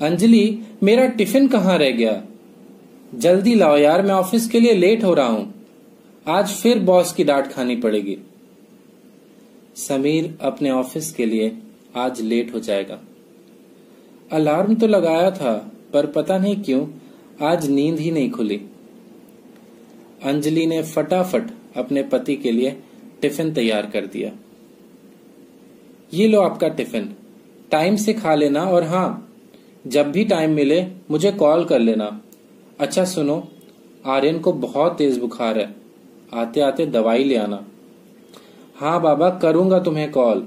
अंजलि, मेरा टिफ़िन कहाँ रह गया? जल्दी लाओ यार, मैं ऑफ़िस के लिए लेट हो रहा हूँ। आज फिर बॉस की डांट खानी पड़ेगी। समीर अपने ऑफ़िस के लिए आज लेट हो जाएगा। अलार्म तो लगाया था, पर पता नहीं क्यों, आज नींद ही नहीं खुली। अंजलि ने फटाफट अपने पति के लिए टिफ़िन तैयार कर दिया। ये लो आपका टिफ़िन, टाइम से खा लेना और हाँ जब भी टाइम मिले, मुझे कॉल कर लेना। अच्छा सुनो, आर्यन को बहुत तेज बुखार है। आते आते दवाई ले आना। हाँ बाबा, करूँगा तुम्हें कॉल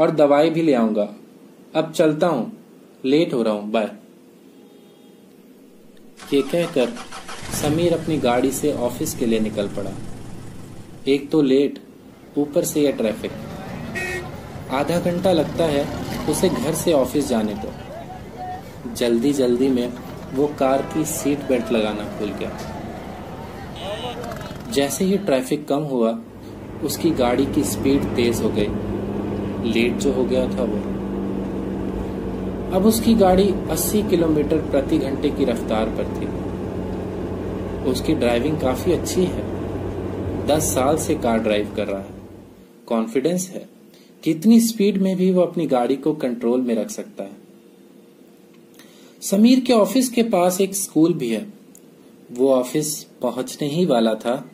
और दवाई भी ले आऊँगा। अब चलता हूँ। लेट हो रहा हूँ। बाय ये कहकर समीर अपनी गाड़ी से ऑफ़िस के लिए निकल पड़ा। एक तो लेट ऊपर से यह ट्रैफ़िक आधा घंटा लगता है उसे घर से ऑफ़िस जाने को। जल्दी जल्दी में वो कार की सीट बेल्ट लगाना भूल गया। जैसे ही ट्रैफ़िक कम हुआ, उसकी गाड़ी की स्पीड तेज हो गई। लेट जो हो गया था वो। अब उसकी गाड़ी 80 किलोमीटर प्रति घंटे की रफ्तार पर थी। उसकी ड्राइविंग काफ़ी अच्छी है। 10 साल से कार ड्राइव कर रहा है। कॉन्फिडेंस है। कितनी स्पीड में भी वो अपनी गाड़ी को कंट्रोल में रख सकता है। समीर के ऑफ़िस के पास एक स्कूल भी है। वो ऑफ़िस पहुँचने ही वाला था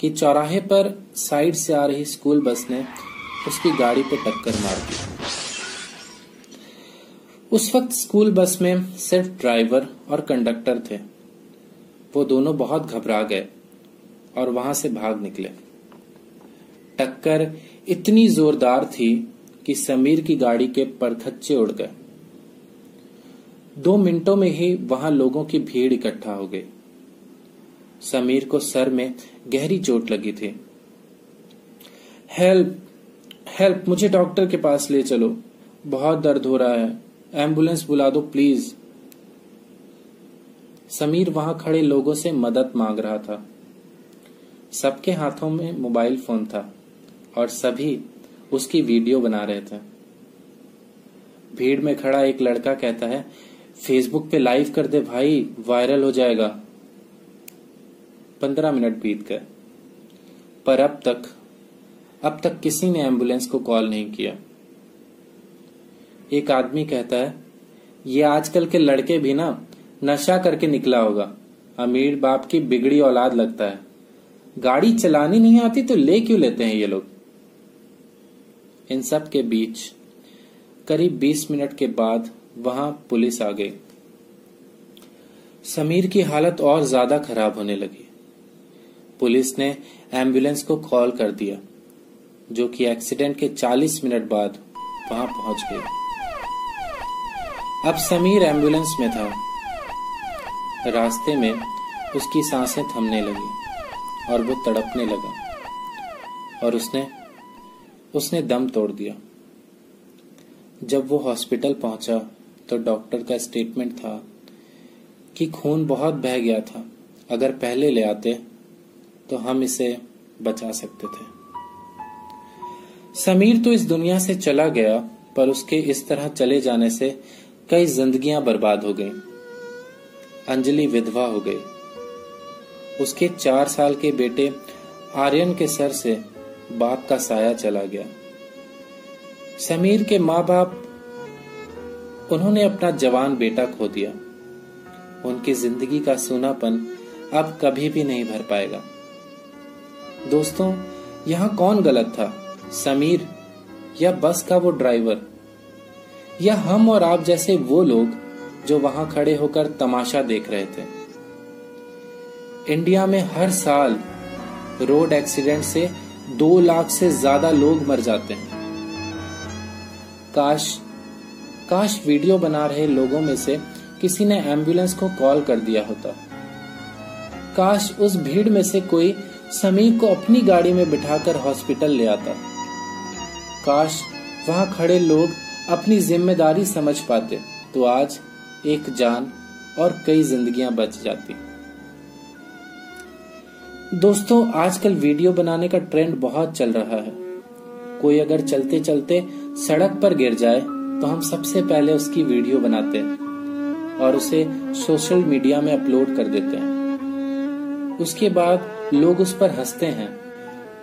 कि चौराहे पर साइड से आ रही स्कूल बस ने उसकी गाड़ी पर टक्कर मार दी। उस वक्त स्कूल बस में सिर्फ़ ड्राइवर और कंडक्टर थे। वो दोनों बहुत घबरा गए और वहाँ से भाग निकले। टक्कर इतनी जोरदार थी कि समीर की गाड़ी के परखच्चे उड़ गए। दो मिनटों में ही वहाँ लोगों की भीड़ इकट्ठा हो गई। समीर को सर में गहरी चोट लगी थी। हेल्प हेल्प, मुझे डॉक्टर के पास ले चलो। बहुत दर्द हो रहा है। एंबुलेंस बुला दो, प्लीज़. समीर वहाँ खड़े लोगों से मदद मांग रहा था। सबके हाथों में मोबाइल फ़ोन था और सभी उसकी वीडियो बना रहे थे। भीड़ में खड़ा एक लड़का कहता है फेसबुक पे लाइव कर दे भाई वायरल हो जाएगा। पंद्रह मिनट बीत गए। पर अब तक अब तक किसी ने एंबुलेंस को कॉल नहीं किया। एक आदमी कहता है, ये आजकल के लड़के भी ना, नशा करके निकला होगा। अमीर बाप की बिगड़ी औलाद लगता है। गाड़ी चलानी नहीं आती तो ले क्यों लेते हैं ये लोग? इन सब के बीच, करीब 20 मिनट के बाद वहाँ पुलिस आ गई। समीर की हालत और ज़्यादा खराब होने लगी। पुलिस ने एंबुलेंस को कॉल कर दिया, जो कि एक्सीडेंट के 40 मिनट बाद वहाँ पहुँच गई अब समीर एंबुलेंस में था। रास्ते में उसकी साँसें थमने लगी और वो तड़पने लगा और उसने उसने दम तोड़ दिया। जब वो हॉस्पिटल पहुँचा तो डॉक्टर का स्टेटमेंट था कि खून बहुत बह गया था। अगर पहले ले आते तो हम इसे बचा सकते थे। समीर तो इस दुनिया से चला गया, पर उसके इस तरह चले जाने से कई जिंदगियाँ बर्बाद हो गईं। अंजलि विधवा हो गई। उसके चार साल के बेटे आर्यन के सर से बाप का साया चला गया। समीर के माँ बाप उन्होंने अपना जवान बेटा खो दिया। उनकी ज़िंदगी का सूनापन अब कभी भी नहीं भर पाएगा। दोस्तों, यहाँ कौन गलत था? समीर या बस का वो ड्राइवर? या हम और आप जैसे वो लोग जो वहाँ खड़े होकर तमाशा देख रहे थे? इंडिया में हर साल रोड एक्सीडेंट से दो लाख से ज़्यादा लोग मर जाते हैं। काश काश वीडियो बना रहे लोगों में से किसी ने एंबुलेंस को कॉल कर दिया होता। काश उस भीड़ में से कोई समीर को अपनी गाड़ी में बिठाकर हॉस्पिटल ले आता। काश वहाँ खड़े लोग अपनी ज़िम्मेदारी समझ पाते तो आज एक जान और कई जिंदगियाँ बच जाती। दोस्तों, आजकल वीडियो बनाने का ट्रेंड बहुत चल रहा है। कोई अगर चलते चलते सड़क पर गिर जाए तो हम सबसे पहले उसकी वीडियो बनाते हैं और उसे सोशल मीडिया में अपलोड कर देते हैं। उसके बाद लोग उस पर हँसते हैं,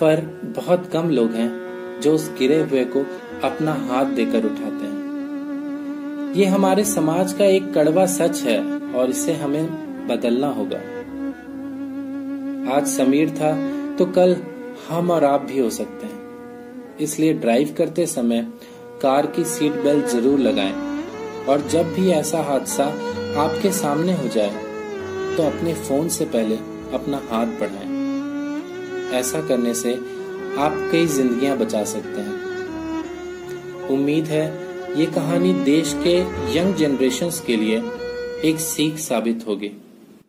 पर बहुत कम लोग हैं जो उस गिरे हुए को अपना हाथ देकर उठाते हैं। ये हमारे समाज का एक कड़वा सच है और इसे हमें बदलना होगा। आज समीर था तो कल हम और आप भी हो सकते हैं, इसलिए ड्राइव करते समय कार की सीट बेल्ट ज़रूर लगाएँ। और जब भी ऐसा हादसा आपके सामने हो जाए तो अपने फ़ोन से पहले अपना हाथ बढ़ाएँ। ऐसा करने से आप कई जिंदगियाँ बचा सकते हैं। उम्मीद है ये कहानी देश के यंग जनरेशन के लिए एक सीख साबित होगी।